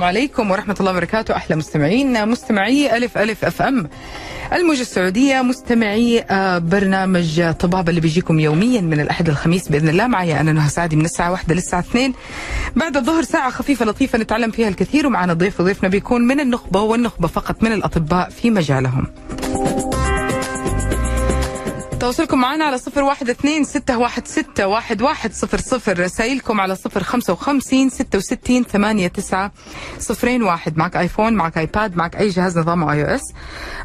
السلام عليكم ورحمة الله وبركاته أحلى مستمعين. مستمعي ألف ألف أف أم. الموجة السعودية مستمعي آه، برنامج طبابة اللي بيجيكم يوميا من الأحد للخميس بإذن الله. معي أنا نهى سعدي من الساعة واحدة للساعة اثنين. بعد الظهر ساعة خفيفة لطيفة نتعلم فيها الكثير ومعنا ضيف وضيفنا بيكون من النخبة والنخبة فقط من الأطباء في مجالهم. تواصلكم معنا على صفر واحد اثنين ستة واحد ستة واحد واحد صفر صفر. رسائلكم على صفر خمسة وخمسين ستة وستين ثمانية تسعة صفرين واحد. معك آيفون معك آيباد معك أي جهاز نظام iOS.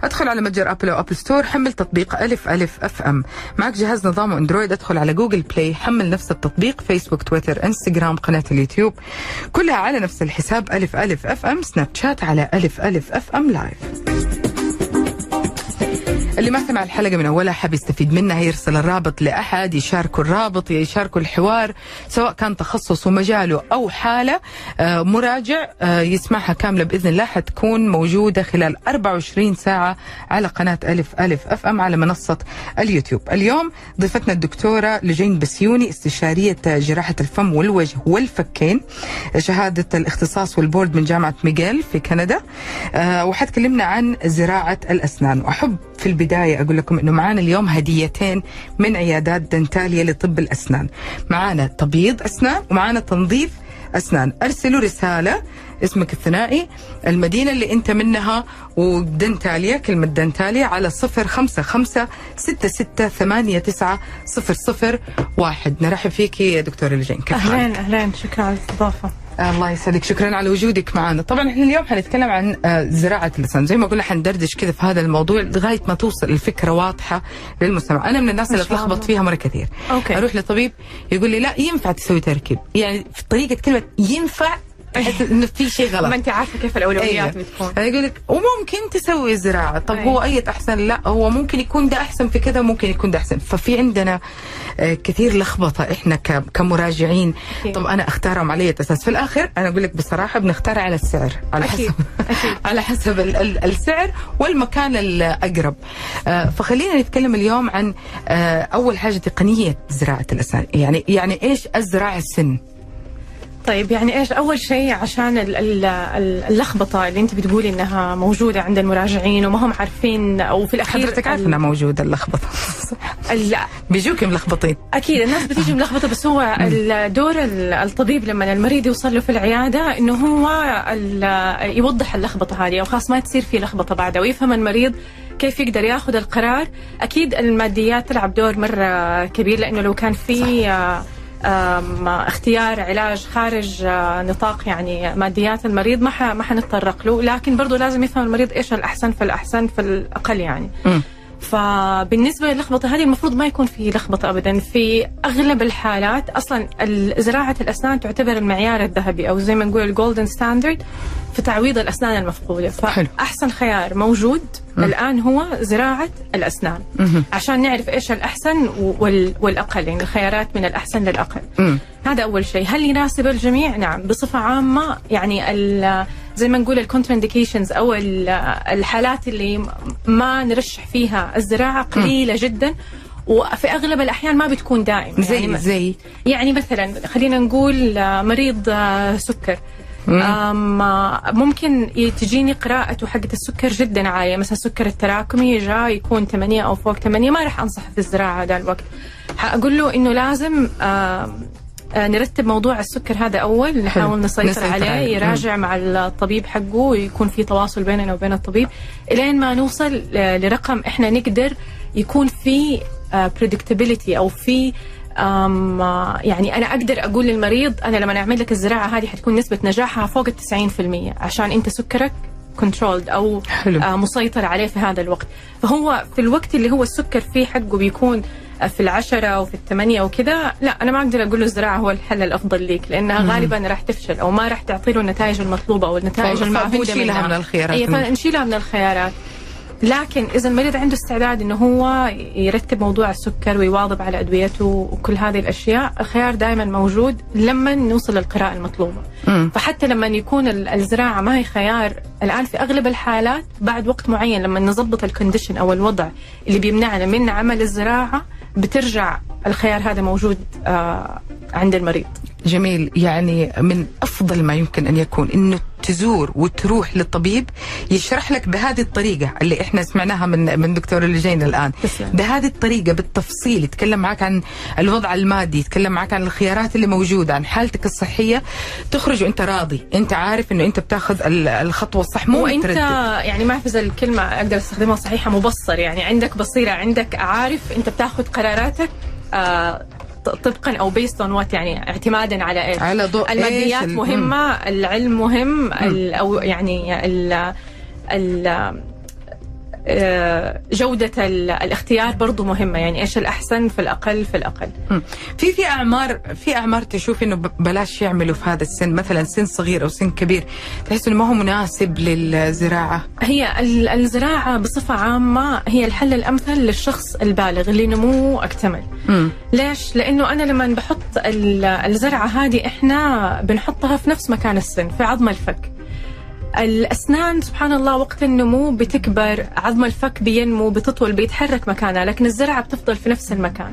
أدخل على متجر أبل أو Apple Store حمل تطبيق ألف ألف أف أم. معك جهاز نظام أندرويد أدخل على جوجل بلاي حمل نفس التطبيق فيسبوك تويتر إنستغرام قناة اليوتيوب. كلها على نفس الحساب ألف ألف أف أم سناب شات على ألف ألف أف أم live اللي ما سمع الحلقة من أولها حاب يستفيد منها يرسل الرابط لأحد يشاركوا الرابط يشاركوا الحوار سواء كان تخصص ومجاله أو حالة. آه، مراجع آه، يسمعها كاملة بإذن الله حتكون موجودة خلال 24 ساعة على قناة ألف ألف أف أم على منصة اليوتيوب. اليوم ضيفتنا الدكتورة لجين بسيوني استشارية جراحة الفم والوجه والفكين شهادة الاختصاص والبورد من جامعة ماكغيل في كندا. آه، وحتكلمنا عن زراعة الأسنان. وأحب في البداية أقول لكم أنه معانا اليوم هديتين من عيادات دنتاليا لطب الأسنان. معانا تبييض أسنان ومعانا تنظيف أسنان. أرسلوا رسالة اسمك الثنائي المدينة اللي أنت منها ودنتاليا كلمة دنتاليا على صفر خمسة خمسة ستة ستة ثمانية تسعة صفر صفر واحد. نرحب فيك يا دكتورة لجين. كيف حالك؟ اهلين أهلين. شكرا على الاستضافة. الله يسعدك. شكرا على وجودك معنا. طبعا إحنا اليوم حنتكلم عن آه، زراعة اللسان زي ما قلنا حندردش كذا في هذا الموضوع لغاية ما توصل الفكرة واضحة للمستمع أنا من الناس اللي. أتلخبط فيها مرة كثير. أوكي. أروح لطبيب يقول لي لا ينفع تسوي تركيب. يعني في طريقة كلمة ينفع أحس إنه في شيء غلط. ما انت عارفة كيف الأولويات أيوة. بتكون. يقول لك وممكن تسوي زراعة. طب أيوة. هو أي أحسن؟ لا هو ممكن يكون ده أحسن في كذا ممكن يكون ده أحسن. ففي عندنا آه، كثير لخبطة إحنا ك- كمراجعين. أكيد. طب أنا أختارهم على أي أساس. في الآخر أنا أقول لك بصراحة بنختار على السعر. على أكيد. حسب. أكيد. على حسب ال- ال- السعر والمكان الأقرب. آه، فخلينا نتكلم اليوم عن آه، أول حاجة تقنية زراعة الأسنان يعني يعني إيش أزرع السن؟ طيب يعني إيش أول شيء عشان ال- ال- ال- اللخبطة اللي أنت بتقولي إنها موجودة عند المراجعين وما هم عارفين أو في الأخير حضرتك عارفة ال- إنها موجودة اللخبطة. ال- بيجوك ملخبطين أكيد الناس بتيجي ملخبطه بس هو دور ال- الطبيب لما المريض يوصل له في العيادة إنه هو يوضح اللخبطة هذه أو خلاص ما تصير في لخبطة بعدها ويفهم المريض كيف يقدر ياخذ القرار. أكيد الماديات تلعب دور مرة كبير لأنه لو كان في آه، اختيار علاج خارج آه، نطاق يعني ماديات المريض ما ما حنتطرق له لكن برضه لازم يفهم المريض إيش الأحسن في الأحسن في الأقل يعني مم. فبالنسبة للخبطة هذه المفروض ما يكون في لخبطة ابدا. في أغلب الحالات أصلا زراعة الأسنان تعتبر المعيار الذهبي أو زي ما نقول ال golden standard في تعويض الأسنان المفقودة. فأحسن خيار موجود الآن هو زراعة الأسنان. عشان نعرف إيش الأحسن وال- والأقل يعني الخيارات من الأحسن للأقل. هذا أول شيء. هل يناسب الجميع؟ نعم بصفة عامة يعني زي ما نقول ال contraindications أو ال- الحالات اللي م- ما نرشح فيها الزراعة قليلة جدا وفي أغلب الأحيان ما بتكون دائم زي يعني زي؟ يعني مثلا خلينا نقول مريض سكر. ممكن تجيني قراءته حقة السكر جدا عالية مثلا السكر التراكمي جاء يكون 8 أو فوق 8 ما راح أنصح في الزراعة هذا الوقت. حأقول له إنه لازم نرتب موضوع السكر هذا أول نحاول نسيطر, نسيطر عليه. يراجع مع الطبيب حقه ويكون في تواصل بيننا وبين الطبيب إلين ما نوصل آه، لرقم إحنا نقدر يكون في predictability أو في أم آه، يعني أنا أقدر أقول للمريض أنا لما أعمل لك الزراعة هذه حتكون نسبة نجاحها فوق ال 90% عشان أنت سكرك controlled أو حلو. آه مسيطر عليه في هذا الوقت فهو في الوقت اللي هو السكر فيه حقه بيكون آه، في العشرة أو في الثمانية وكذا لا أنا ما أقدر أقول له الزراعة هو الحل الأفضل ليك لأنها غالبا راح تفشل أو ما راح تعطي له النتائج المطلوبة أو النتائج المعهودة منها من الخيارات. أي فنشيلها من الخيارات لكن إذا المريض عنده استعداد إنه هو يرتب موضوع السكر ويواظب على أدويته وكل هذه الأشياء الخيار دائما موجود لما نوصل للقراءة المطلوبة مم. فحتى لما يكون ال- الزراعة ما هي خيار الآن في أغلب الحالات بعد وقت معين لما نظبط الكونديشن أو الوضع اللي بيمنعنا من عمل الزراعة بترجع الخيار هذا موجود آه عند المريض. جميل. يعني من أفضل ما يمكن أن يكون إنه تزور وتروح للطبيب يشرح لك بهذه الطريقة اللي إحنا سمعناها من من دكتور اللي جاينا الآن. بهذه الطريقة بالتفصيل يتكلم معك عن الوضع المادي يتكلم معك عن الخيارات اللي موجودة عن حالتك الصحية. تخرج وأنت راضي. أنت عارف إنه أنت بتاخذ ال- الخطوة الصح مو متردد. يعني ما اذا الكلمة أقدر أستخدمها صحيحة مبصر. يعني عندك بصيرة عندك عارف أنت بتاخذ قراراتك آه طبقا أو based on what يعني اعتمادا على إيش؟ على ضوء إيش؟ الماديات ال- مهمة، العلم مهم أو يعني ال ال جودة ال- الاختيار برضو مهمة. يعني إيش الأحسن في الأقل في الأقل. في في اعمار في أعمار تشوف إنه ب- بلاش يعملوا في هذا السن. مثلا سن صغير أو سن كبير. تحس إنه ما هو مناسب للزراعة. هي ال- الزراعة بصفة عامة هي الحل الأمثل للشخص البالغ اللي نموه أكتمل. مم. ليش؟ لأنه أنا لما بحط ال- الزرعة هذه إحنا بنحطها في نفس مكان السن في عظم الفك. الأسنان سبحان الله وقت النمو بتكبر عظم الفك بينمو بتطول بيتحرك مكانها لكن الزرعة بتفضل في نفس المكان.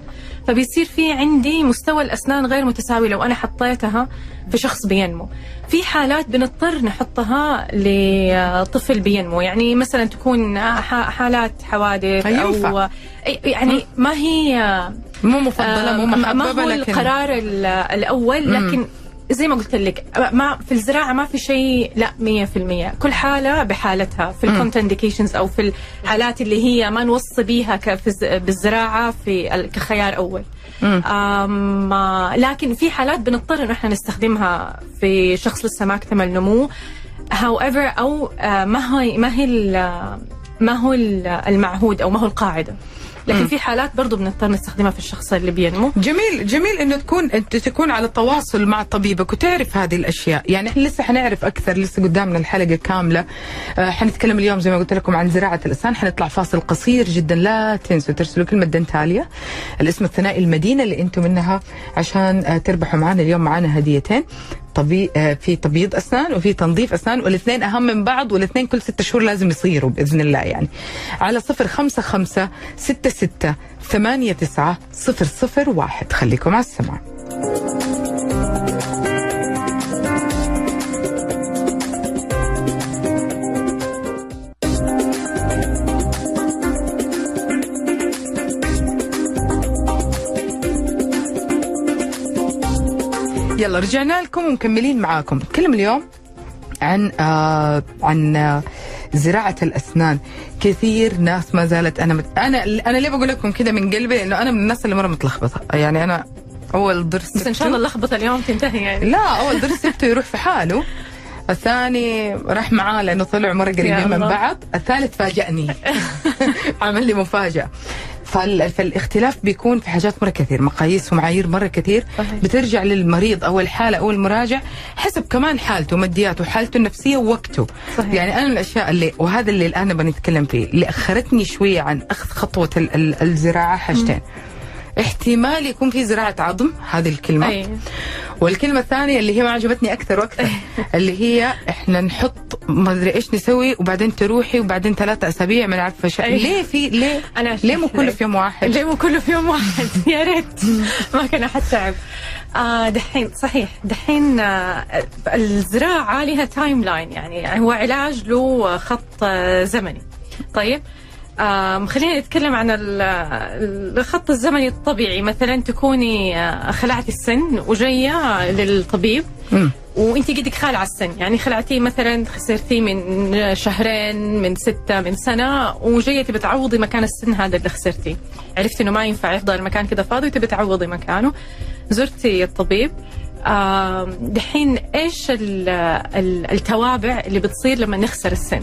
فبيصير في عندي مستوى الأسنان غير متساوي لو أنا حطيتها في شخص بينمو. في حالات بنضطر نحطها لطفل بينمو. يعني مثلا تكون حالات حوادث. أو يعني ما هي مو مفضلة مو آه، محببة ما هو لكن القرار ال- الأول لكن زي ما قلت لك ما في الزراعة ما في شيء لا 100% كل حالة بحالتها في ال contraindications أو في الحالات اللي هي ما نوصي بيها بالزراعة في كخيار أول. آه، لكن في حالات بنضطر انه إحنا نستخدمها في شخص لسه ما اكتمل نمو. However أو آه، ما هي ما هي ما هو ال- المعهود أو ما هو القاعدة. لكن في حالات برضو بنضطر نستخدمها في الشخص اللي بينمو. جميل جميل إنه تكون أنت تكون على تواصل مع طبيبك وتعرف هذه الأشياء. يعني إحنا لسه حنعرف أكثر لسه قدامنا الحلقة كاملة. آه حنتكلم اليوم زي ما قلت لكم عن زراعة الأسنان. حنطلع فاصل قصير جدا لا تنسوا ترسلوا كلمة دنتاليا. الاسم الثنائي المدينة اللي أنتم منها عشان آه تربحوا معنا اليوم معنا هديتين. طبي آه في تبييض أسنان وفي تنظيف أسنان والإثنين أهم من بعض والإثنين كل ستة شهور لازم يصيروا بإذن الله يعني. على صفر خمسة خمسة ستة ستة ثمانية تسعة صفر صفر واحد. خليكم على السمع يلا رجعنا لكم ومكملين معاكم. نتكلم اليوم عن آه عن آه زراعة الأسنان. كثير ناس ما زالت أنا مت... أنا أنا ليه بقول لكم كده من قلبي؟ لأنه أنا من الناس اللي مرة متلخبطة. يعني أنا أول ضرس بس إن شاء الله اللخبطة اليوم تنتهي يعني. لا أول ضرس سبته يروح في حاله. الثاني راح معاه لأنه طلعوا مرة قريبين من. بعض. الثالث فاجأني. عمل لي مفاجأة. فالاختلاف بيكون في حاجات مرة كثير مقاييس ومعايير مرة كثير صحيح. بترجع للمريض أو الحالة أو المراجع حسب كمان حالته مادياته حالته النفسية ووقته صحيح. يعني أنا من الأشياء اللي وهذا اللي الآن نبغى نتكلم فيه اللي أخرتني شوية عن أخذ خطوة ال... ال... الزراعة حاجتين احتمال يكون في زراعة عظم هذه الكلمة أي. والكلمة الثانية اللي هي ما عجبتني أكثر وأكثر اللي هي إحنا نحط ما أدري إيش نسوي وبعدين تروحي وبعدين ثلاثة أسابيع ما نعرف شيء أي. ليه في ليه؟ أنا ليه مو كله. في يوم واحد؟ ليه مو كله في يوم واحد؟ يا ريت. ما كان أحد تعب. آه دحين صحيح. دحين آه الزراعة لها timeline يعني هو علاج له خط آه زمني. طيب؟ خلينا نتكلم عن ال- الخط الزمني الطبيعي. مثلا تكوني آه، خلعتي السن وجاية للطبيب. وانت قدك خالعة السن. يعني خلعتيه مثلا خسرتيه من شهرين من ستة من سنة وجاية تبي تعوضي مكان السن هذا اللي خسرتيه. عرفتي إنه ما ينفع يفضل المكان كذا فاضي وتبي تعوضي مكانه. زرتي الطبيب. دحين إيش ال- ال- التوابع اللي بتصير لما نخسر السن؟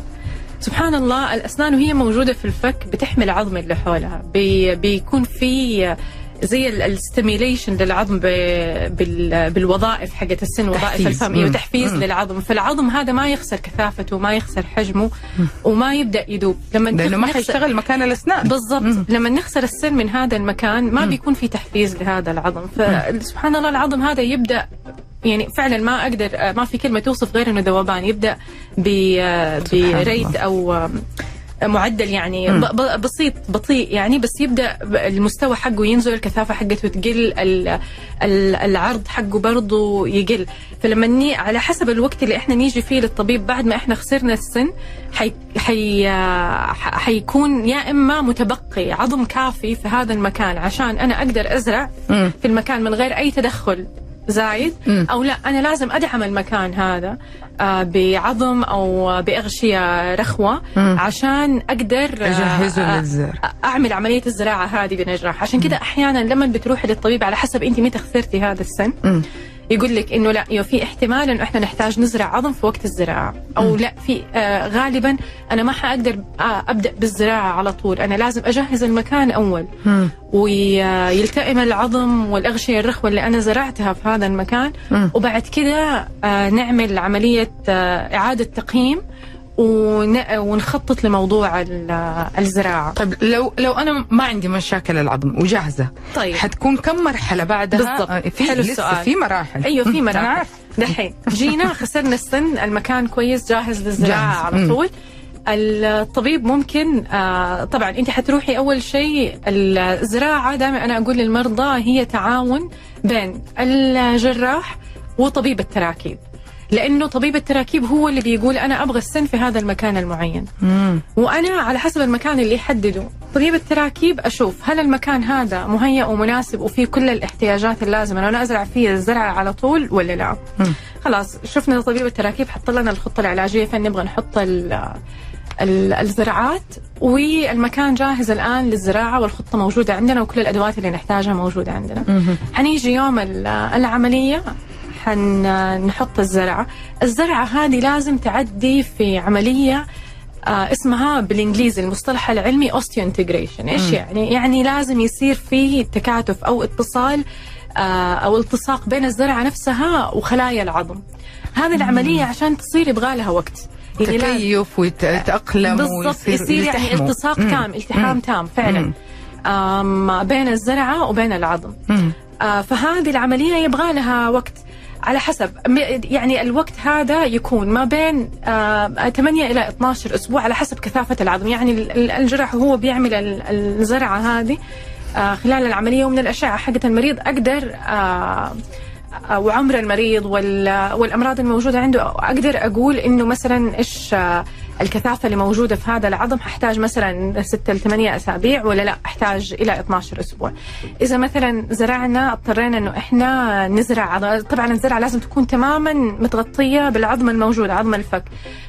سبحان الله الأسنان وهي موجودة في الفك بتحمي العظم اللي حولها. بي بيكون في زي ال stimulation للعظم بالوظائف حقت السن وظائف. الفم. مم. أيوه تحفيز مم. للعظم. فالعظم هذا ما يخسر كثافته ما يخسر حجمه وما يبدأ يذوب لما لأنه ما حيشتغل مكان الأسنان. بالضبط. لما نخسر السن من هذا المكان ما بيكون في تحفيز لهذا العظم. فسبحان الله العظم هذا يبدأ يعني فعلا ما أقدر ما في كلمة توصف غير إنه ذوبان. يبدأ ب- بريت أو معدل يعني بسيط بطيء يعني بس يبدأ المستوى حقه ينزل الكثافة حقته تقل ال- ال- العرض حقه برضه يقل. فلما ني على حسب الوقت اللي إحنا نيجي فيه للطبيب بعد ما إحنا خسرنا السن حي حي حيكون يا إما متبقي عظم كافي في هذا المكان عشان أنا أقدر أزرع. في المكان من غير أي تدخل. زايد. أو لا أنا لازم أدعم المكان هذا آه، بعظم أو بأغشية رخوة مم. عشان أقدر آه، أجهزه آه، للزر أعمل عملية الزراعة هذه بنجاح عشان كذا أحيانا لما بتروحي للطبيب على حسب أنت متى خسرتي هذا السن مم. يقول لك إنه لا في احتمال إنه إحنا نحتاج نزرع عظم في وقت الزراعة. أو لا في آه غالبا أنا ما حأقدر آه أبدأ بالزراعة على طول. أنا لازم أجهز المكان أول. ويلتئم العظم والأغشية الرخوة اللي أنا زرعتها في هذا المكان. مم. وبعد كده آه نعمل عملية آه إعادة تقييم. ونخطط لموضوع ال- الزراعة طيب لو لو أنا ما عندي مشاكل العظم وجاهزة طيب حتكون كم مرحلة بعدها بالضبط. آه، في حلو لسه السؤال. في مراحل أيوه في. مراحل دحين جينا خسرنا السن المكان كويس جاهز للزراعة جاهز. على. طول الطبيب ممكن آه طبعا أنت حتروحي أول شيء الزراعة دائما أنا أقول للمرضى هي تعاون بين الجراح وطبيب التراكيب لأنه طبيب التراكيب هو اللي بيقول أنا أبغى السن في هذا المكان المعين مم. وأنا على حسب المكان اللي يحدده طبيب التراكيب أشوف هل المكان هذا مهيأ ومناسب وفيه كل الاحتياجات اللازمة أنا أزرع فيه الزرع على طول ولا لا مم. خلاص شفنا طبيب التراكيب حط لنا الخطة العلاجية فين نبغى نحط ال- ال- الزراعات والمكان جاهز الآن للزراعة والخطة موجودة عندنا وكل الأدوات اللي نحتاجها موجودة عندنا. حنيجي يوم ال- العملية حنحط الزرعة الزرعة هذه لازم تعدي في عملية آه اسمها بالإنجليزي المصطلح العلمي osseointegration إيش يعني؟ يعني لازم يصير في تكاتف أو اتصال آه أو التصاق بين الزرعة نفسها وخلايا العظم. هذه العملية عشان تصير يبغى لها وقت. يعني تكيف ويتأقلم بالضبط يصير يعني. التصاق مم. تام التحام مم. تام فعلا. بين الزرعة وبين العظم. آه، فهذه العملية يبغى لها وقت. على حسب. يعني الوقت هذا يكون ما بين آه 8 إلى 12 أسبوع على حسب كثافة العظم. يعني ال- ال- الجرح وهو بيعمل ال- الزرعة هذه آه خلال العملية. ومن الأشعة حقت المريض آه آه، وعمر المريض وال- والأمراض الموجودة عنده أقدر أقول إنه مثلا إيش آه، الكثافة اللي موجودة في هذا العظم ححتاج مثلا 6 ل 8 أسابيع ولا لا؟ أحتاج إلى 12 أسبوع. إذا مثلا زرعنا اضطرينا إنه إحنا نزرع طبعا الزرعة لازم تكون تماما متغطية بالعظم الموجود عظم الفك.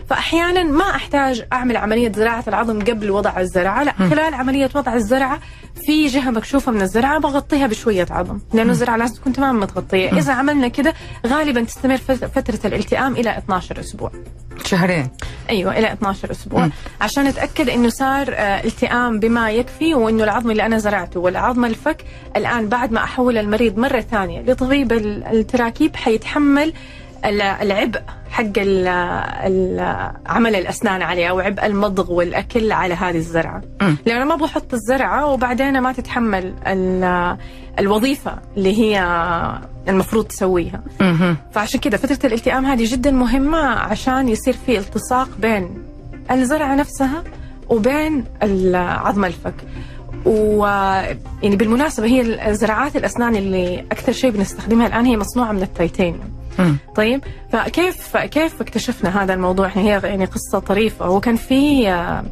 فاحيانا ما أحتاج أعمل عملية زراعة العظم قبل وضع الزرعة، لا. خلال عملية وضع الزرعة في جهة مكشوفة من الزرعة بغطيها بشوية عظم، لأنه الزرعة لازم تكون تماما متغطية، إذا عملنا كده غالبا تستمر فت- فترة الالتئام إلى 12 أسبوع. شهرين. أيوه إلى 12 أسبوع مم. عشان أتأكد إنه صار آه، التئام بما يكفي وإنه العظم اللي أنا زرعته والعظم الفك الآن بعد ما أحول المريض مرة ثانية لطبيب ال- التراكيب حيتحمل ال- العبء حق عمل الأسنان عليه أو عبء المضغ والأكل على هذه الزرعة. لأنه ما أبغى أحط الزرعة وبعدين ما تتحمل ال- الوظيفة اللي هي المفروض تسويها. فعشان كذا فترة الالتئام هذه جدا مهمة عشان يصير في التصاق بين الزرعة نفسها وبين عظم الفك. و يعني بالمناسبة هي زراعات الأسنان اللي أكثر شيء بنستخدمها الآن هي مصنوعة من التيتانيوم. طيب فكيف كيف اكتشفنا هذا الموضوع؟ هي يعني قصة طريفة. وكان في آه،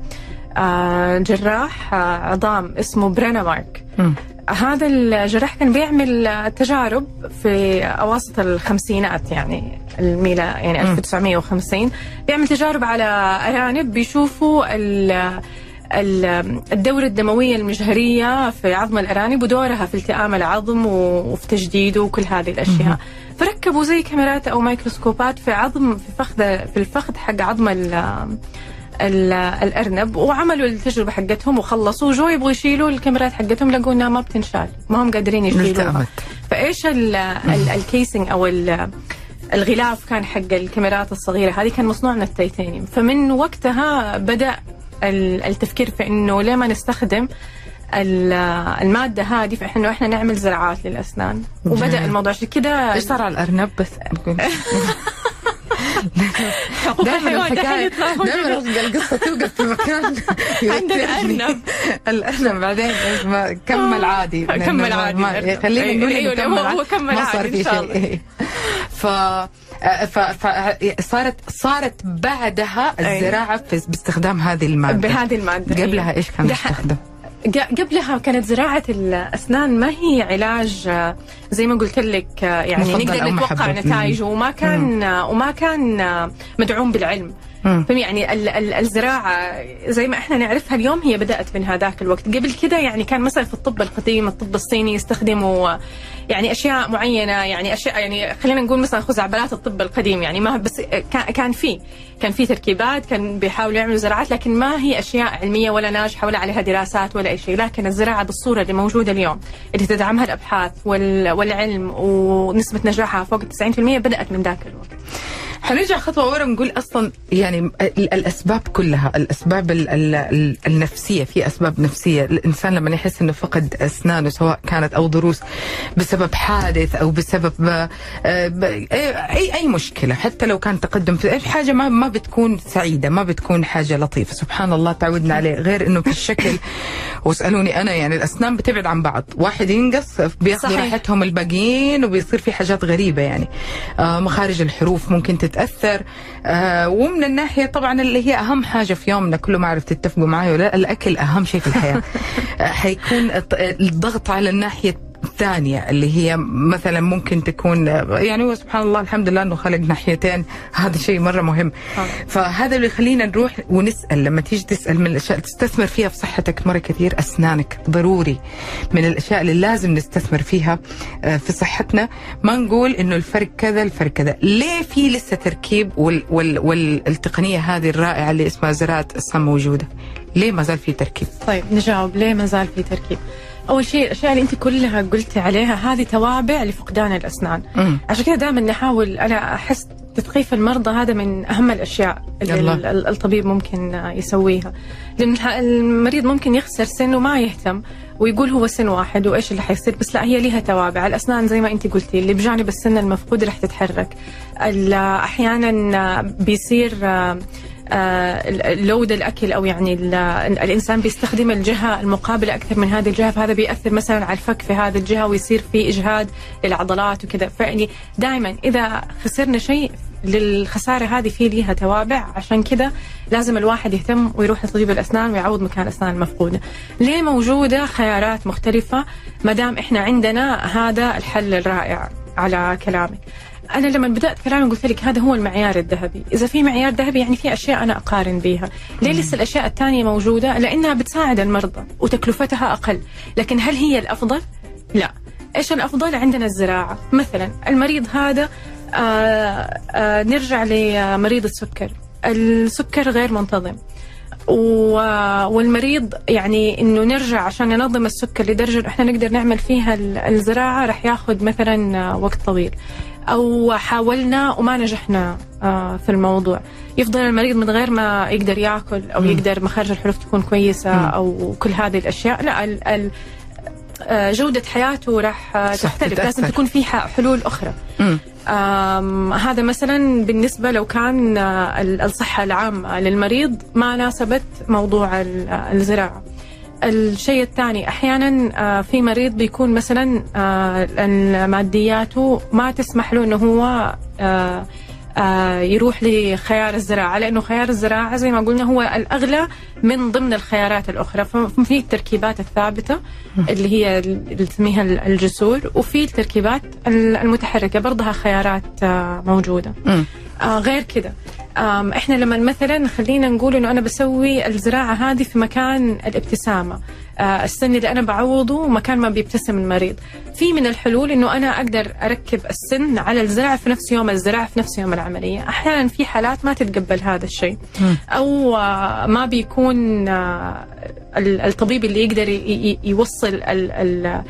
آه، جراح آه، عظام اسمه برينا مارك مم. هذا الجراح كان بيعمل تجارب في أواسط الخمسينات يعني الميلا يعني 1950 بيعمل تجارب على أرانب بيشوفوا ال- ال- الدورة الدموية المجهرية في عظم الأرانب ودورها في التئام العظم وفي تجديده وكل هذه الأشياء. فركبوا زي كاميرات أو ميكروسكوبات في عظم في فخذ في الفخذ حق عظم الأرنب وعملوا التجربة حقتهم وخلصوا. جو يبغوا يشيلوا الكاميرات حقتهم لقوا إنها ما بتنشال. ما هم قادرين يشيلوها. فإيش ال- ال- casing أو ال- الغلاف كان حق الكاميرات الصغيرة؟ هذه كان مصنوع من التيتانيوم. فمن وقتها بدأ ال- التفكير في إنه ليه ما نستخدم ال- المادة هذه في انه إحنا نعمل زراعات للأسنان. وبدأ. الموضوع عشان كده إيش صار على الأرنب؟ بس دائما الحيوان الحكاية دائما القصة توقف في مكان يوترني. أرنب. الأرنب بعدين كمل عادي كمل عادي الأرنب. خلينا أيوة، نقول أيوة، إنه هو- هو كمل ما صار عادي في. شيء ف ف ف- صارت صارت بعدها أيوة. الزراعة باستخدام هذه المادة بهذه المادة قبلها إيش كان يستخدم؟ قبلها كانت زراعة الأسنان ما هي علاج آه، زي ما قلت لك آه، يعني نقدر نتوقع. نتائجه وما كان آه، وما كان مدعوم بالعلم. يعني ال- ال- الزراعة زي ما إحنا نعرفها اليوم هي بدأت من هذاك الوقت. قبل كده يعني كان مثلا في الطب القديم الطب الصيني يستخدموا يعني أشياء معينة يعني أشياء يعني خلينا نقول مثلا خزعبلات الطب القديم يعني ما بس كان في كان في تركيبات كان بيحاولوا يعملوا زراعات لكن ما هي أشياء علمية ولا ناجحة ولا عليها دراسات ولا أي شيء لكن الزراعة بالصورة اللي موجودة اليوم اللي تدعمها الأبحاث وال- والعلم ونسبة نجاحها فوق 90% بدأت من ذاك الوقت. حنرجع خطوة ورا ونقول أصلا يعني ال- الأسباب كلها الأسباب ال- ال- ال- النفسية في أسباب نفسية. الإنسان لما يحس أنه فقد أسنانه سواء كانت أو ضروس بسبب حادث أو بسبب آه، أي أي مشكلة حتى لو كان تقدم في أي حاجة ما ما بتكون سعيدة ما بتكون حاجة لطيفة. سبحان الله تعودنا عليه. غير أنه في الشكل واسألوني أنا يعني الأسنان بتبعد عن بعض. واحد ينقص صحيح. راحتهم الباقيين وبيصير في حاجات غريبة يعني. آه مخارج الحروف ممكن تتأثر. آه ومن الناحية طبعا اللي هي أهم حاجة في يومنا كله ما عرفت تتفقوا معي ولا الأكل أهم شيء في الحياة. آه حيكون الضغط على الناحية الثانية اللي هي مثلا ممكن تكون يعني هو سبحان الله الحمد لله إنه خلق ناحيتين هذا شيء مرة مهم. فهذا اللي يخلينا نروح ونسأل لما تيجي تسأل من الأشياء تستثمر فيها في صحتك مرة كثير أسنانك ضروري. من الأشياء اللي لازم نستثمر فيها آه، في صحتنا ما نقول إنه الفرق كذا الفرق كذا. ليه في لسه تركيب وال وال والتقنية هذه الرائعة اللي اسمها زراعة الصم موجودة؟ ليه ما زال في تركيب؟ طيب نجاوب ليه ما زال في تركيب؟ أول شيء الأشياء اللي أنت كلها قلتي عليها هذه توابع لفقدان الأسنان. مم. عشان كذا دائما نحاول أنا أحس تثقيف المرضى هذا من أهم الأشياء اللي الطبيب ممكن يسويها. لأن المريض ممكن يخسر سن وما يهتم ويقول هو سن واحد وإيش اللي حيصير بس لا هي لها توابع. الأسنان زي ما أنت قلتي اللي بجانب السن المفقود رح تتحرك. أحيانا بيصير لود الأكل أو يعني ال- الإنسان بيستخدم الجهة المقابلة أكثر من هذه الجهة فهذا بيأثر مثلا على الفك في هذه الجهة ويصير في إجهاد للعضلات وكذا فيعني دائما إذا خسرنا شيء للخسارة هذه في ليها توابع عشان كذا لازم الواحد يهتم ويروح لطبيب الأسنان ويعوض مكان الأسنان المفقوده. ليه موجودة خيارات مختلفة ما دام إحنا عندنا هذا الحل الرائع على كلامك. أنا لما بدأت كلامي قلت لك هذا هو المعيار الذهبي. إذا في معيار ذهبي يعني في أشياء أنا أقارن بيها. ليه لسه الأشياء الثانية موجودة؟ لأنها بتساعد المرضى وتكلفتها أقل. لكن هل هي الأفضل؟ لا. إيش الأفضل عندنا؟ الزراعة. مثلا المريض هذا آآ آآ نرجع لمريض السكر. السكر غير منتظم. والمريض يعني إنه نرجع عشان ننظم السكر لدرجة إحنا نقدر نعمل فيها ال- الزراعة راح ياخذ مثلا وقت طويل. أو حاولنا وما نجحنا آه، في الموضوع. يفضل المريض من غير ما يقدر يأكل أو يقدر مخارج الحروف تكون كويسة أو كل هذه الأشياء. لا ال ال آه، جودة حياته راح تختلف لازم. تكون في حلول أخرى. هذا مثلا بالنسبة لو كان آه، ال- الصحة العامة للمريض ما ناسبت موضوع ال- الزراعة. الشيء الثاني أحيانا آه، في مريض بيكون مثلا آه، مادياته ما تسمح له إنه هو آه، يروح لخيار الزراعة لأنه خيار الزراعة زي ما قلنا هو الأغلى من ضمن الخيارات الأخرى. ففي التركيبات الثابتة اللي هي اللي تسميها الجسور وفي التركيبات المتحركة برضها خيارات موجودة. مم. آه غير كده آم، إحنا لما مثلا خلينا نقول إنه أنا بسوي الزراعة هذه في مكان الابتسامة. آه، السن اللي أنا بعوضه مكان ما بيبتسم المريض. في من الحلول إنه أنا أقدر أركب السن على الزرع في نفس يوم الزراعة في نفس يوم العملية. أحيانا في حالات ما تتقبل هذا الشيء. أو آه، ما بيكون آه، ال- الطبيب اللي يقدر يوصل ال- ال-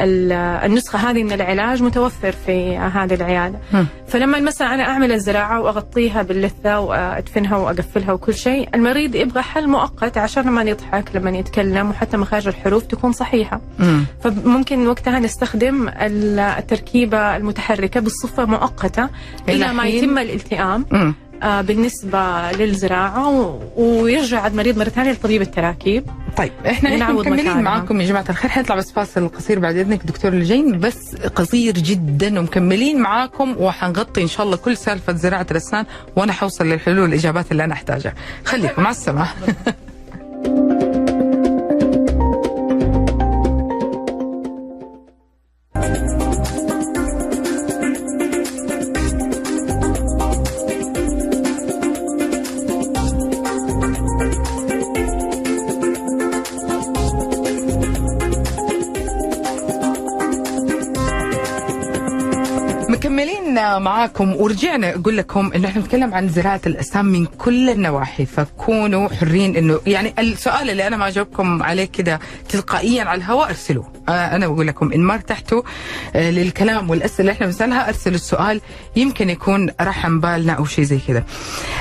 النسخة هذه من العلاج متوفر في هذه العيادة مم. فلما مثلا أنا أعمل الزراعة وأغطيها باللثة وأدفنها وأقفلها وكل شيء المريض يبغى حل مؤقت عشان لما يضحك لما يتكلم وحتى مخارج الحروف تكون صحيحة مم. فممكن وقتها نستخدم ال- التركيبة المتحركة بصفة مؤقتة إلى ما يتم الالتئام مم. آه، بالنسبة للزراعة ويرجع المريض مرة ثانية لطبيب التراكيب. طيب إحنا إحنا مكملين. معاكم يا جماعة الخير. حنطلع بس فاصل قصير بعد إذنك دكتور لجين بس قصير جدا ومكملين معاكم وحنغطي إن شاء الله كل سالفة زراعة الأسنان وأنا حوصل للحلول والإجابات اللي أنا أحتاجها. خليكم مع السلامة. معاكم ورجعنا أقول لكم إنه إحنا نتكلم عن زراعة الاسنان من كل النواحي فكونوا حرين إنه يعني السؤال اللي أنا ما أجاوبكم عليه كده تلقائيا على الهواء ارسلوه. أنا بقول لكم إن ما ارتحتوا آه للكلام والأسئلة اللي إحنا بنسألها ارسلوا السؤال يمكن يكون رحم بالنا أو شيء زي كده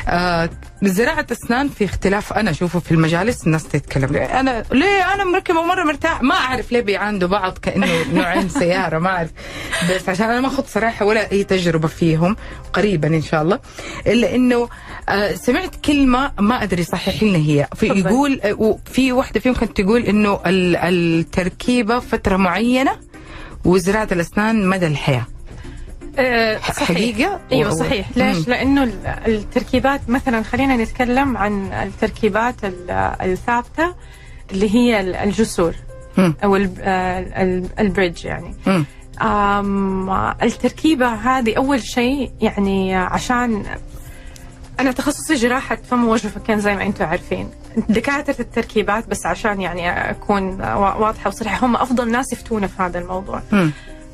آه زراعة أسنان في اختلاف أنا أشوفه في المجالس الناس تتكلم. أنا ليه؟ أنا مركبة مرة مرتاح. ما أعرف ليه بيعاندوا بعض كأنه نوعين سيارة ما أعرف. بس عشان أنا ما أخذ صراحة ولا أي تجربة فيهم قريبا إن شاء الله. إلا إنه آه سمعت كلمة ما أدري صحح لنا هي في. يقول آه، وفي واحدة فيهم كانت تقول إنه ال- التركيبة فترة معينة وزراعة الأسنان مدى الحياة آه، صحيح. حقيقة؟ أيوه صحيح مم. ليش لأنه ال- التركيبات مثلا خلينا نتكلم عن التركيبات ال- الثابتة اللي هي ال- الجسور مم. أو ال- آه، ال- البريدج يعني مم. التركيبة هذه أول شيء يعني عشان أنا تخصصي جراحة فم ووجه وفكين زي ما أنتم عارفين. دكاترة التركيبات بس عشان يعني أكون وا- واضحة وصريحة هم أفضل ناس يفتونا في هذا الموضوع.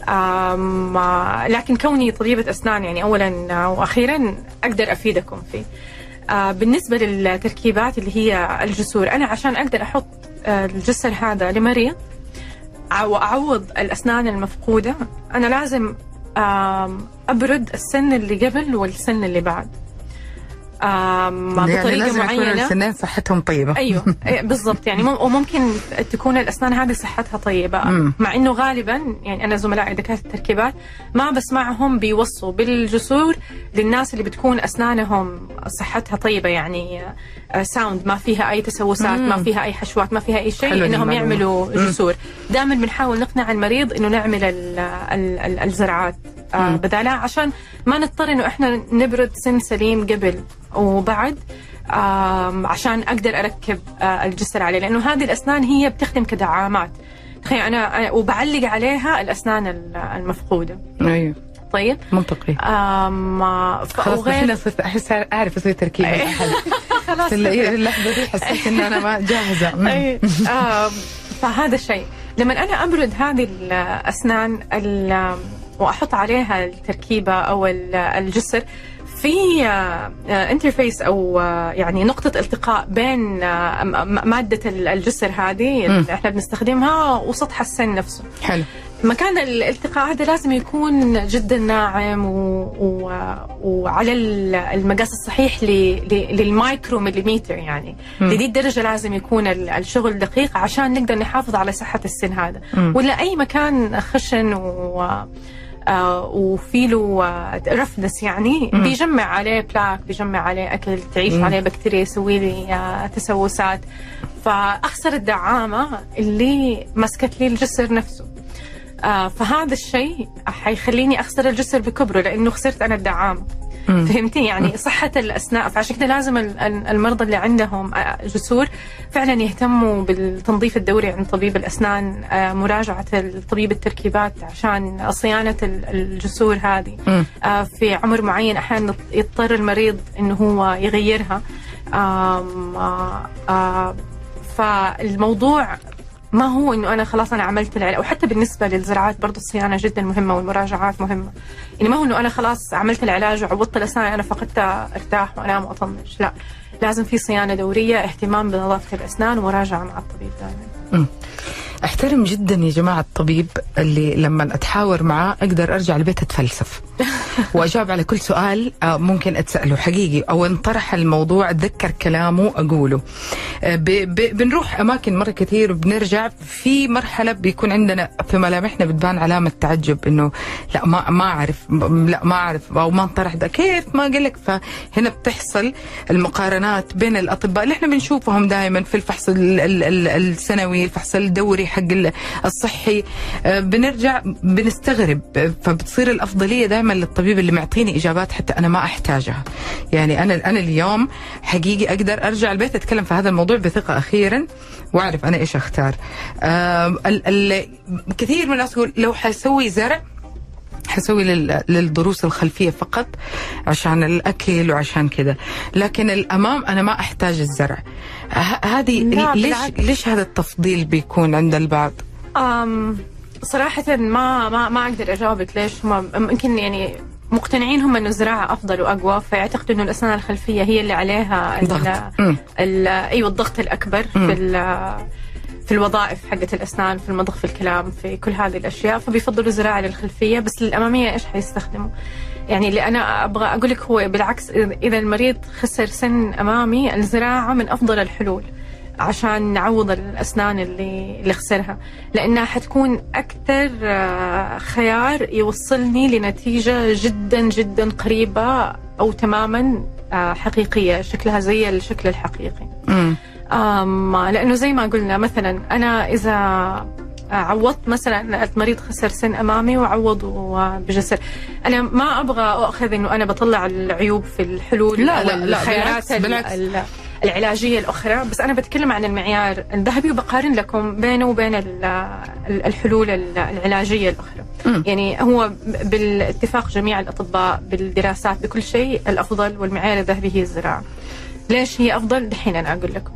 آم، آه، لكن كوني طبيبة أسنان يعني أولا وأخيرا أقدر أفيدكم فيه. آه، بالنسبة للتركيبات اللي هي الجسور أنا عشان أقدر أحط آه، الجسر هذا لمريض وأعوض الأسنان المفقودة أنا لازم أبرد السن اللي قبل والسن اللي بعد. يعني بطريقة لازم يكون معينة السنين صحتهم طيبة أيوه إيه، بالضبط يعني مم- وممكن تكون الأسنان هذه صحتها طيبة مم. مع إنه غالبا يعني أنا زملائي دكاتره التركيبات ما بسمعهم بيوصوا بالجسور للناس اللي بتكون أسنانهم صحتها طيبة يعني ساوند ما فيها أي تسوسات مم. ما فيها أي حشوات ما فيها أي شيء إنهم. يعملوا مم. دائما بنحاول نقنع المريض إنه نعمل ال ال ال الزراعات آه،. بدالها عشان ما نضطر إنه إحنا نبرد سن سليم قبل وبعد عشان أقدر أركب آه، الجسر عليه لأنه هذه الأسنان هي بتخدم كدعامات تخيل أنا أنا- وبعلق عليها الأسنان ال- المفقودة أيوه طيب منطقي آه، ف- خلاص وغير- أحس أعرف أسوي. الاحد خلاص اللحظة دي حسيت ان أنا ما جاهزة. أي. فهذا الشيء لما أنا أبرد هذه الأسنان ال- وأحط عليها التركيبة أو ال- الجسر في انترفيس أو آه، يعني نقطة التقاء بين آه، م- م- مادة ال- الجسر هذه. اللي إحنا بنستخدمها وسطح السن نفسه حلو مكان الالتقاء هذا لازم يكون جدا ناعم و... و... وعلى ال- المقاس الصحيح ل... ل... لل micro millimeter يعني. لدي الدرجة لازم يكون ال- الشغل دقيق عشان نقدر نحافظ على صحة السن هذا مم. ولا أي مكان خشن و... آه وفي له آه، roughness يعني مم. بيجمع عليه plaque بيجمع عليه أكل تعيش مم. عليه بكتيريا يسوي لي آه، تسوسات فأخسر الدعامة اللي مسكت لي الجسر نفسه آه فهذا الشيء حيخليني أخسر الجسر بكبره لأنه خسرت أنا الدعامه. فهمتي يعني صحة الأسنان فعشان كده لازم ال- ال- المرضى اللي عندهم آه، جسور فعلا يهتموا بالتنظيف الدوري عند طبيب الأسنان آه، مراجعة طبيب التركيبات عشان صيانة ال- الجسور هذه. آه، في عمر معين أحيانا يضطر المريض إنه هو يغيرها. فالموضوع ما هو إنه أنا خلاص أنا عملت العلاج وحتى بالنسبة للزراعات برضه الصيانة جدا مهمة والمراجعات مهمة. يعني ما هو إنه أنا خلاص عملت العلاج وعوضت الأسنان أنا فقدتها أرتاح وانام واطنش لا لازم في صيانة دورية اهتمام بنظافة الأسنان ومراجعة مع الطبيب دائما. أحترم جدا يا جماعة الطبيب اللي لما أتحاور معاه أقدر أرجع البيت أتفلسف. وأجاوب على كل سؤال آه، ممكن أتسأله حقيقي أو انطرح الموضوع أتذكر كلامه أقوله. آه، بنروح أماكن مرة كثير وبنرجع في مرحلة بيكون عندنا في ملامحنا بتبان علامة تعجب إنه لا ما ما أعرف لا ما أعرف أو ما انطرح ده كيف؟ ما قال لك. فهنا بتحصل المقارنات بين الأطباء اللي إحنا بنشوفهم دائما في الفحص ال- ال- ال- السنوي الفحص الدوري حق ال- الصحي. آه، بنرجع بنستغرب. فبتصير الأفضلية دائما للطبيب اللي معطيني إجابات حتى أنا ما أحتاجها. يعني أنا أنا اليوم حقيقي أقدر أرجع البيت أتكلم في هذا الموضوع بثقة أخيرا وأعرف أنا إيش أختار. آه، كثير من الناس يقول لو حسوي زرع حسوي لل- للضروس الخلفية فقط عشان الأكل وعشان كذا لكن الأمام أنا ما أحتاج الزرع هذه ليش بالعكس. ليش هذا التفضيل بيكون عند البعض أم صراحة ما ما ما أقدر أجاوبك ليش هم يمكن يعني مقتنعين هم إنه الزراعة أفضل وأقوى فيعتقدوا إنه الأسنان الخلفية هي اللي عليها ال- ضغط. مم. ال- أيوه الضغط الأكبر مم. في ال- في الوظائف حقت الأسنان في المضغ في الكلام في كل هذه الأشياء فبيفضلوا الزراعه للخلفية بس للأمامية إيش حيستخدموا؟ يعني اللي أنا أبغى أقول لك هو بالعكس اذا المريض خسر سن أمامي الزراعة من أفضل الحلول عشان نعوض الأسنان اللي اللي خسرها لأنها حتكون أكثر آه، خيار يوصلني لنتيجة جدا جدا قريبة أو تماما آه، حقيقية شكلها زي الشكل الحقيقي أم لأنه زي ما قلنا مثلا أنا إذا عوضت مثلا المريض خسر سن أمامي وعوضه بجسر أنا ما أبغى اخذ إنه أنا بطلع العيوب في الحلول لا، لا، لا، بالعكس، ال- بالعكس. ال- العلاجية الأخرى بس أنا بتكلم عن المعيار الذهبي وبقارن لكم بينه وبين ال- ال- الحلول ال- العلاجية الأخرى مم. يعني هو بالاتفاق جميع الأطباء بالدراسات بكل شيء الأفضل والمعيار الذهبي هي الزراعة ليش هي أفضل دحين أنا أقول لكم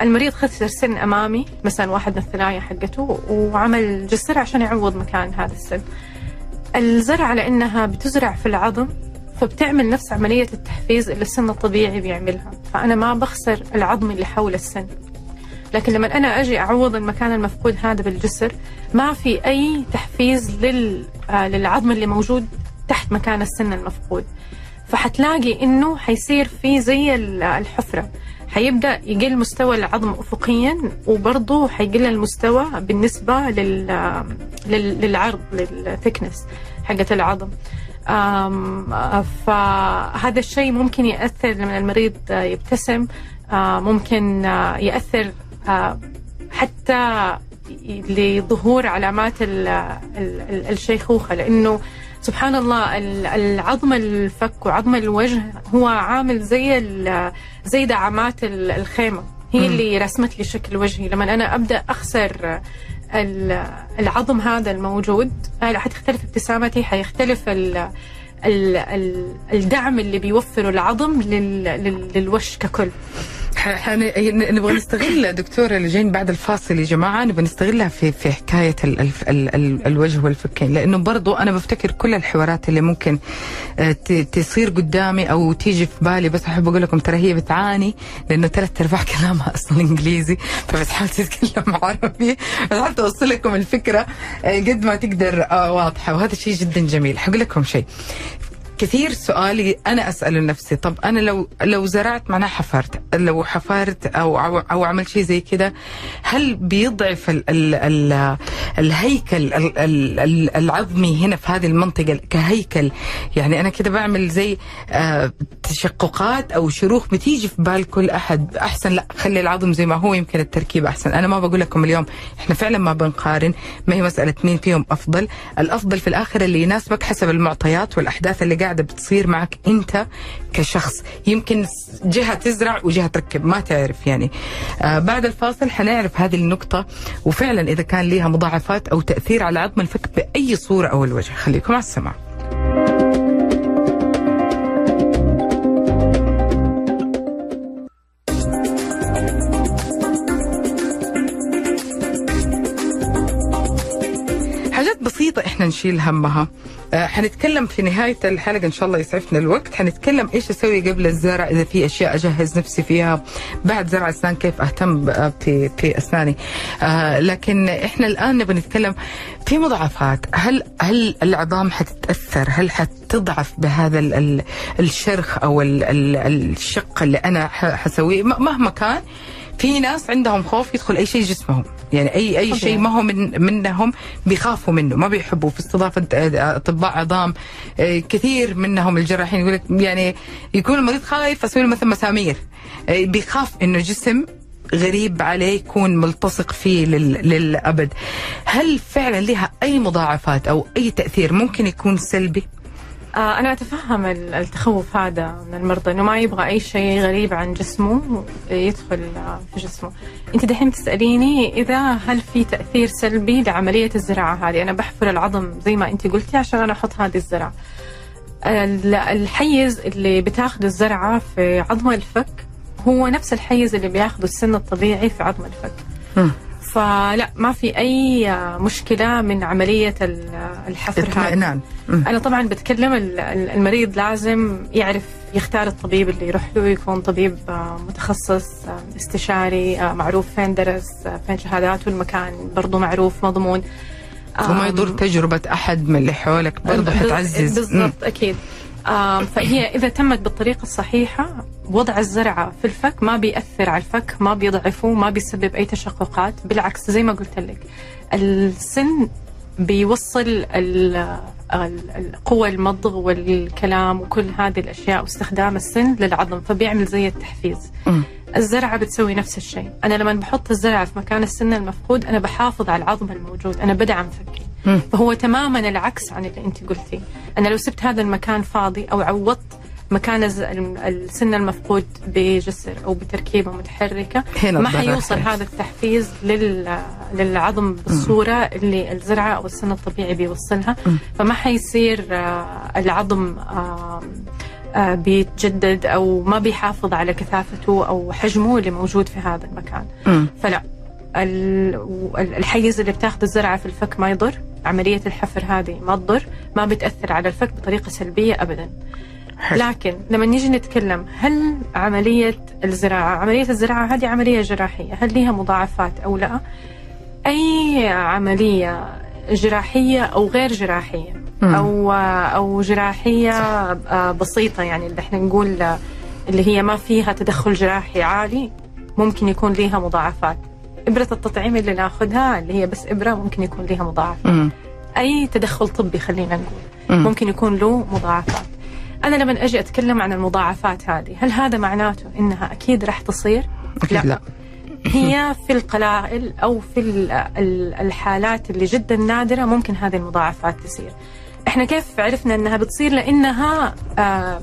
المريض خسر سن أمامي مثلا واحد من الثنايا حقته وعمل جسر عشان يعوض مكان هذا السن. الزرعة لأنها بتزرع في العظم فبتعمل نفس عملية التحفيز اللي السن الطبيعي بيعملها. فأنا ما بخسر العظم اللي حول السن. لكن لما أنا أجي أعوض المكان المفقود هذا بالجسر ما في أي تحفيز لل آه، للعظم اللي موجود تحت مكان السن المفقود. فحتلاقي إنه حيصير في زي ال- الحفرة. حيبدا يقل مستوى العظم افقيا وبرضه حيقل المستوى بالنسبة لل لل- للعرض للثكنس حقة العظم. فهذا الشيء ممكن يأثر لما المريض يبتسم آه، ممكن آه، يأثر آه، حتى لظهور علامات ال- ال- ال- الشيخوخة لأنه سبحان الله ال- العظم الفك وعظم الوجه هو عامل زي زي دعامات ال- الخيمة. هي اللي رسمت لي شكل وجهي. لما أنا أبدأ أخسر ال- العظم هذا الموجود حتختلف ابتسامتي حيختلف ال ال ال الدعم اللي بيوفره العظم لل لل للوش ككل. نبغى نستغل دكتورة اللي جايين بعد الفاصل يا جماعة نبغى نستغلها في في حكاية ال ال ال ال الوجه والفكين. لأنه برضو أنا بفتكر كل الحوارات اللي ممكن آه، تصير قدامي أو تيجي في بالي. بس أحب أقول لكم ترى هي بتعاني لأنه ثلاث أرباع كلامها أصلا إنجليزي فبتحاول تتكلم عربي. بتحاول توصل لكم الفكرة آه، قد ما تقدر آه، واضحة. وهذا شيء جدا جميل. حقول لكم شيء. كثير سؤالي أنا أسأله لنفسي طب أنا لو لو زرعت معناها حفرت لو حفرت أو أو, أو عملت شيء زي كذا هل بيضعف ال ال ال الهيكل ال ال ال العظمي هنا في هذه المنطقة كهيكل؟ يعني أنا كده بعمل زي آه تشققات أو شروخ بتيجي في بال كل أحد أحسن لا خلي العظم زي ما هو يمكن التركيب أحسن. أنا ما بقول لكم اليوم إحنا فعلا ما بنقارن ما هي مسألة مين فيهم أفضل. الأفضل في الآخر اللي يناسبك حسب المعطيات والأحداث اللي قاعدة بتصير معك أنت كشخص. يمكن جهة تزرع وجهة تركب ما تعرف يعني. آه بعد الفاصل حنعرف هذه النقطة وفعلا إذا كان لها مضاعفات أو تأثير على عظم الفك بأي صورة أو الوجه. خليكم على السماع. إحنا نشيل همها. آه، حنتكلم في نهاية الحلقة إن شاء الله يسعفنا الوقت. حنتكلم إيش أسوي قبل الزرع إذا في أشياء أجهز نفسي فيها. بعد زرع أسنان كيف أهتم ب- في في أسناني. آه لكن إحنا الآن نبغى نتكلم في مضاعفات. هل هل العظام حتتأثر؟ هل حتضعف بهذا ال ال الشرخ أو ال ال الشق اللي أنا حسويه؟ مهما كان في ناس عندهم خوف يدخل أي شيء جسمهم. يعني اي أي شيء ما هو من منهم بيخافوا منه ما بيحبوا في استضافة آه، أطباء عظام آه، كثير منهم الجراحين يقول لك يعني يكون المريض خايف أسوي له مثلا مسامير. آه، بيخاف إنه جسم غريب عليه يكون ملتصق فيه لل... للأبد. هل فعلا لها أي مضاعفات أو أي تأثير؟ ممكن يكون سلبي؟ أنا أتفهم ال- التخوف هذا من المرضى إنه ما يبغى أي شيء غريب عن جسمه يدخل آه، في جسمه. أنت دحين تسأليني إذا هل في تأثير سلبي لعملية الزراعة هذه؟ أنا بحفر العظم زي ما أنت قلتي عشان أنا أحط هذه الزرعة. ال- الحيز اللي بتاخذه الزرعة في عظم الفك هو نفس الحيز اللي بياخذه السن الطبيعي في عظم الفك. فلا ما في أي مشكلة من عملية ال- الحفر هذا. اطمئنان. أنا طبعا بتكلم ال- ال- المريض لازم يعرف يختار الطبيب اللي يروح له يكون طبيب آه، متخصص آه، استشاري آه، معروف فين درس فين شهاداته المكان برضو معروف مضمون وما يضر تجربة أحد من اللي حولك برضه حتعزز. بالضبط أكيد آم، فهي إذا تمت بالطريقة الصحيحة وضع الزرعه في الفك ما بيأثر على الفك ما بيضعفه ما بيسبب أي تشققات. بالعكس زي ما قلت لك السن بيوصل ال- ال- ال- قوى المضغ والكلام وكل هذه الأشياء واستخدام السن للعظم فبيعمل زي التحفيز. مم. الزرعة بتسوي نفس الشيء أنا لما بحط الزرعة في مكان السن المفقود أنا بحافظ على العظم الموجود أنا بدعم فكي. فهو تماما العكس عن اللي أنت قلتي أنا لو سبت هذا المكان فاضي أو عوضت مكان السن المفقود بجسر أو بتركيبة متحركة ما حيوصل. هذا التحفيز لل للعظم بالصورة اللي الزرعة أو السن الطبيعي بيوصلها فما حيصير آه، العظم بيتجدد أو ما بيحافظ على كثافته أو حجمه اللي موجود في هذا المكان مم. فلا ال- ال- الحيز اللي بتاخذ الزرعة في الفك ما يضر عملية الحفر هذه ما تضر ما بتأثر على الفك بطريقة سلبية ابدا. لكن لما نيجي نتكلم هل عملية الزراعة عملية الزراعة هذه عملية جراحية هل لها مضاعفات أو لا أي عملية جراحية أو غير جراحية. أو أو جراحية آه، بسيطة يعني اللي إحنا نقول آه، اللي هي ما فيها تدخل جراحي عالي ممكن يكون لها مضاعفات إبرة التطعيم اللي ناخذها اللي هي بس إبرة ممكن يكون لها مضاعفات. أي تدخل طبي خلينا نقول مم. ممكن يكون له مضاعفات أنا لما أجي أتكلم عن المضاعفات هذه هل هذا معناته إنها أكيد راح تصير؟ أكيد لا هي في القلائل أو في ال- ال- الحالات اللي جدا نادرة ممكن هذه المضاعفات تصير. إحنا كيف عرفنا إنها بتصير؟ لأنها آه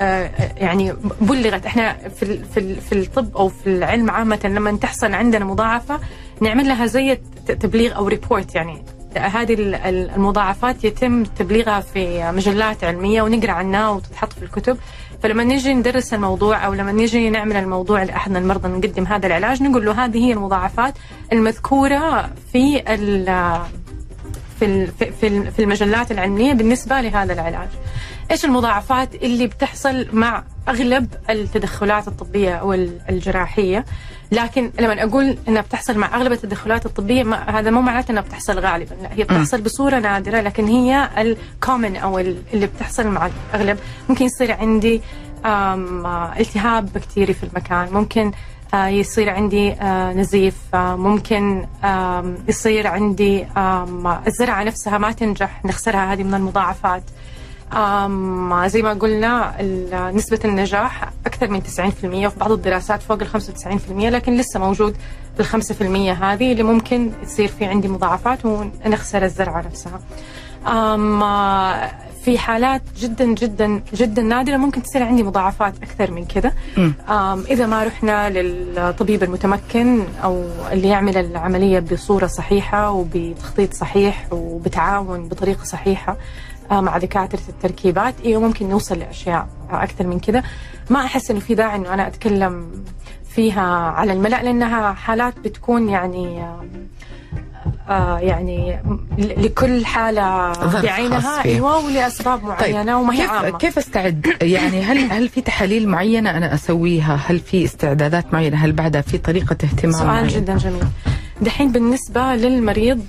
آه يعني بلغت. إحنا في في في الطب أو في العلم عامة لما تحصل عندنا مضاعفة نعمل لها زي تبليغ أو ريبورت يعني. هذه ال- ال- المضاعفات يتم تبليغها في مجلات علمية ونقرأ عنها وتتحط في الكتب. فلما نجي ندرس الموضوع أو لما نجي نعمل الموضوع لأحد المرضى نقدم هذا العلاج نقول له هذه هي المضاعفات المذكورة في في في- في ال- في المجلات العلمية بالنسبة لهذا العلاج. إيش المضاعفات اللي بتحصل مع أغلب التدخلات الطبية أو ال- الجراحيه لكن لما أقول إنها بتحصل مع أغلب التدخلات الطبية ما هذا مو معناته إنها بتحصل غالبا لا هي بتحصل بصورة نادرة لكن هي الكومن أو ال- اللي بتحصل مع الأغلب. ممكن يصير عندي آه، التهاب بكتيري في المكان ممكن يصير عندي آه، نزيف آه، ممكن يصير عندي الزرعة نفسها ما تنجح نخسرها هذه من المضاعفات زي ما قلنا نسبة النجاح أكثر من 90% وفي بعض الدراسات فوق ال 95% لكن لسه موجود ال 5% هذه اللي ممكن تصير في عندي مضاعفات ونخسر الزرعة نفسها. آه، في حالات جدا جدا جدا نادرة. ممكن تصير عندي مضاعفات أكثر من كذا. إذا ما رحنا للطبيب المتمكن أو اللي يعمل العملية بصورة صحيحة وبتخطيط صحيح وبتعاون بطريقة صحيحة آه، مع دكاترة التركيبات إيه ممكن نوصل لأشياء أكثر من كذا. ما أحس إنه في داعي إنه أنا أتكلم فيها على الملأ لأنها حالات بتكون يعني آه يعني لكل حالة بعينها. أيوه ولأسباب معينة وما هي كيف عامة كيف أستعد؟ يعني هل هل في تحاليل معينة أنا أسويها؟ هل في استعدادات معينة؟ هل بعدها في طريقة اهتمام سؤال معينة؟ جدا جميل دحين بالنسبة للمريض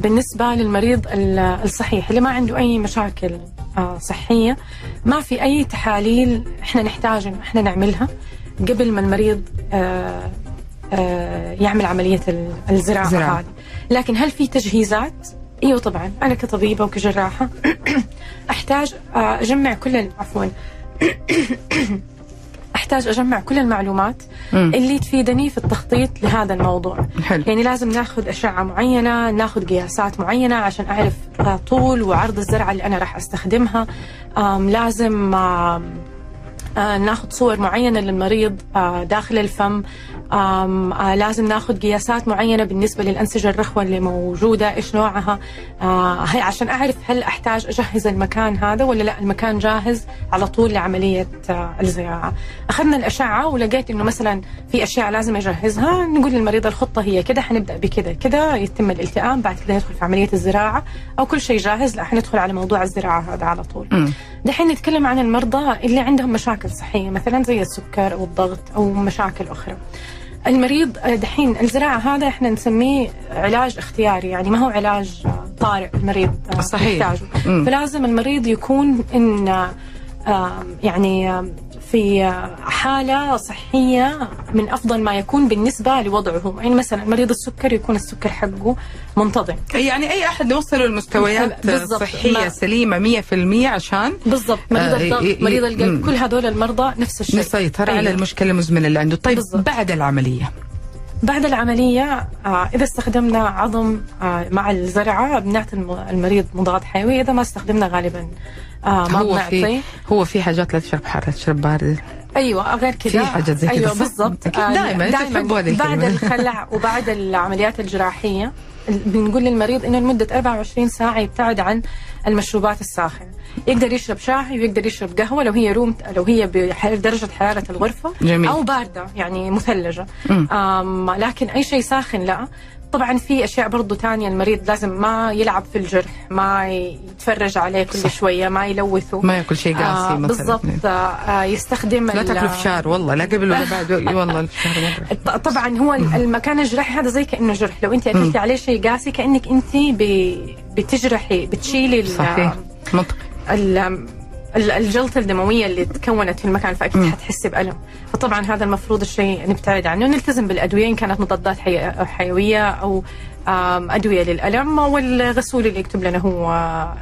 بالنسبة للمريض ال- الصحيح اللي ما عنده أي مشاكل آه، صحية ما في أي تحاليل إحنا نحتاج إنه إحنا نعملها قبل ما المريض آه، يعمل عملية ال- الزراعة زراعة. هذه لكن هل في تجهيزات؟ إيوه طبعا أنا كطبيبة وكجراحة أحتاج أجمع كل عفوا أحتاج أجمع كل المعلومات مم. اللي تفيدني في التخطيط لهذا الموضوع حلو. يعني لازم ناخذ أشعة معينة ناخذ قياسات معينة عشان أعرف طول وعرض الزرعة اللي أنا راح أستخدمها لازم آه، ناخذ صور معينة للمريض آه، داخل الفم لازم ناخذ قياسات معينة بالنسبة للأنسجة الرخوة اللي موجودة إيش نوعها؟ آه، هي عشان أعرف هل أحتاج أجهز المكان هذا ولا لأ المكان جاهز على طول لعملية آه، الزراعه أخذنا الأشعة ولقيت إنه مثلا في أشياء لازم أجهزها نقول للمريض الخطة هي كده حنبدأ بكده كده يتم الالتئام بعد كده ندخل في عملية الزراعة أو كل شيء جاهز لأ حندخل على موضوع الزراعة هذا على طول. دحين نتكلم عن المرضى اللي عندهم مشاكل صحية مثلا زي السكر أو الضغط أو مشاكل أخرى. المريض آه، دحين الزراعة هذا إحنا نسميه علاج اختياري يعني ما هو علاج طارئ المريض آه، صحيح. يحتاجه. فلازم المريض يكون إن يعني آه، في آه، حالة صحية من أفضل ما يكون بالنسبة لوضعه يعني مثلا مريض السكر يكون السكر حقه منتظم يعني أي أحد يوصلوا لمستويات ما- سليمة 100% عشان بالضبط مريض آه، الضغط ي- مريض القلب. كل هذول المرضى نفس الشيء نسيطر على أيوة. المشكلة المزمنه اللي عنده طيب بالضبط. بعد العملية بعد العملية آه، إذا استخدمنا عظم آه، مع الزرعة بنعطي الم- المريض مضاد حيوي إذا ما استخدمنا غالبا آه، ما هو بنعطي في هو في حاجات لا تشرب حاره تشرب بارد أيوه غير كذا في حاجات زي كذا، أيوه؟ بالضبط تحبوا هذه بعد. الخلع وبعد العمليات الجراحية بنقول للمريض إنه لمدة 24 ساعة يبتعد عن المشروبات الساخنة. يقدر يشرب شاي ويقدر يشرب قهوة لو هي روم لو هي بدرجه حرارة الغرفة. جميل. أو باردة يعني مثلجة. لكن أي شيء ساخن لا. طبعا في أشياء برضو تانية المريض لازم ما يلعب في الجرح ما يتفرج عليه كل صح. شوية ما يلوثه. ما ياكل شيء قاسي آه مثلا. بالضبط. آه آه، يستخدم لا تاكلوا فشار والله لا قبل ولا بعد. والله الفشار طبعا هو ال- المكان الجراحي هذا زي كأنه جرح. لو أنت أكلتي عليه شيء قاسي كأنك أنت بتجرحي بتشيلي صحيح. منطقي. الجلطة الدموية اللي تكونت في المكان فأكيد. حتحسي بألم. فطبعا هذا المفروض الشيء نبتعد عنه. نلتزم بالأدوية إن كانت مضادات حي- حيوية أو أدوية للألم والغسول اللي يكتب لنا هو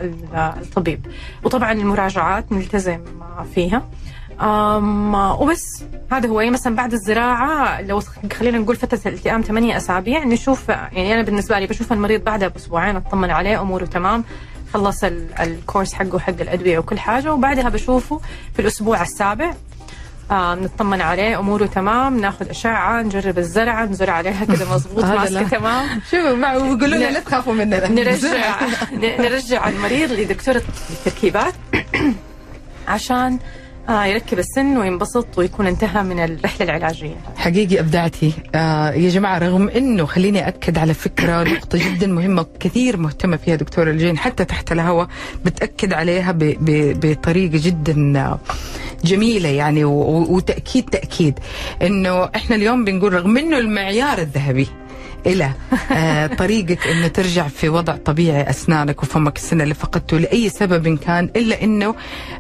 ال- الطبيب. وطبعا المراجعات نلتزم فيها. أم وبس. هذا هو. يعني مثلا بعد الزراعة لو خلينا نقول فترة الالتئام 8 أسابيع نشوف يعني أنا بالنسبة لي بشوف المريض بعدها بأسبوعين أطمن عليه أموره تمام. خلص ال- الكورس حقه حق الأدوية وكل حاجة وبعدها بشوفه في الأسبوع السابع. آه نطمن عليه أموره تمام ناخذ أشعة نجرب الزرعة نزرع عليها كذا مضبوط ماسكة. تمام. شوفوا مع ويقولوا لنا لا تخافوا مننا. نرجع نرجع المريض لدكتورة التركيبات. عشان يركب السن وينبسط ويكون انتهى من الرحلة العلاجية. حقيقي أبدعتي. آه يا جماعة رغم إنه خليني أكد على فكرة نقطة جدا مهمة كثير مهتمة فيها دكتورة الجين حتى تحت الهواء بتأكد عليها بطريقة جدا آه، جميلة يعني وتأكيد تأكيد إنه إحنا اليوم بنقول رغم إنه المعيار الذهبي إلى آه طريقك إنه ترجع في وضع طبيعي أسنانك وفمك السنة اللي فقدته لأي سبب كان إلا إنه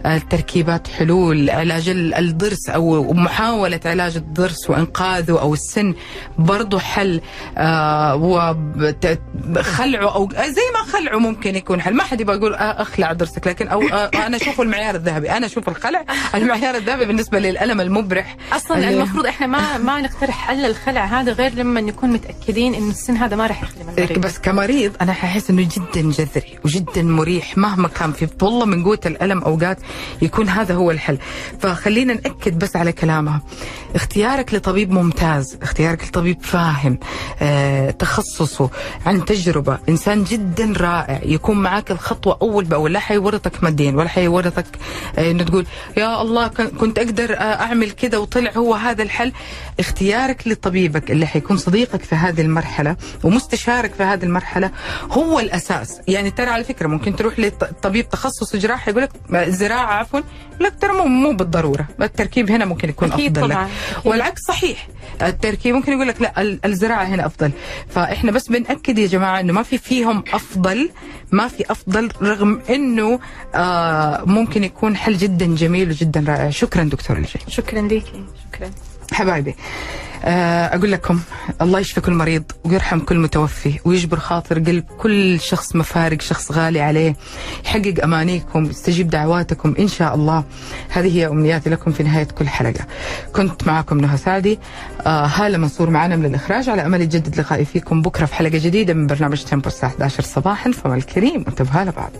آه تركيبات حلول علاج ال- الضرس أو محاولة علاج الضرس وإنقاذه أو السن برضه حل آه وخلعه أو زي ما خلعه ممكن يكون حل. ما حد يبغى يقول أخلع ضرسك لكن أو أنا أشوف المعيار الذهبي. أنا أشوف الخلع المعيار الذهبي بالنسبة للألم المبرح. أصلا المفروض إحنا ما ما نقترح حل الخلع هذا غير لما نكون متأكدين انه السن هذا ما راح يخدم المريض. بس كمريض أنا ححس إنه جدا جذري وجدا مريح مهما كان في والله من قوة الألم أوقات يكون هذا هو الحل. فخلينا نأكد بس على كلامها اختيارك لطبيب ممتاز اختيارك لطبيب فاهم آه، تخصصه عن تجربة إنسان جدا رائع يكون معك الخطوة أول بأول. لا حيورطك ماديا ولا حيورطك آه، إنه تقول يا الله كن- كنت أقدر آه، أعمل كذا وطلع هو هذا الحل. اختيارك لطبيبك اللي حيكون صديقك في هذه المرحلة. المرحله ومستشارك في هذه المرحلة هو الأساس. يعني ترى على فكرة ممكن تروح لطبيب تخصص جراحه يقول لك زراعة عفوا لك ترى مو مو بالضرورة. التركيب هنا ممكن يكون أكيد أفضل طبعاً. لك. والعكس صحيح. التركيب ممكن يقول لك لا ال- الزراعة هنا أفضل. فإحنا بس بنأكد يا جماعة إنه ما في فيهم أفضل ما في أفضل رغم إنه آه ممكن يكون حل جدا جميل وجدا رائع. شكرا دكتور الجي شكرا ليكي شكرا. حبايبي. آه، أقول لكم الله يشفي كل مريض ويرحم كل متوفي ويجبر خاطر قلب كل شخص مفارق شخص غالي عليه يحقق أمانيكم يستجيب دعواتكم إن شاء الله. هذه هي أمنياتي لكم في نهاية كل حلقة. كنت معكم نهى سعدي. آه هالة منصور معنا من الإخراج على أمل يجدد لقائي فيكم بكرة في حلقة جديدة من برنامج تمبو الساعة 11 صباحا. فما الكريم وانتبهوا لبعض.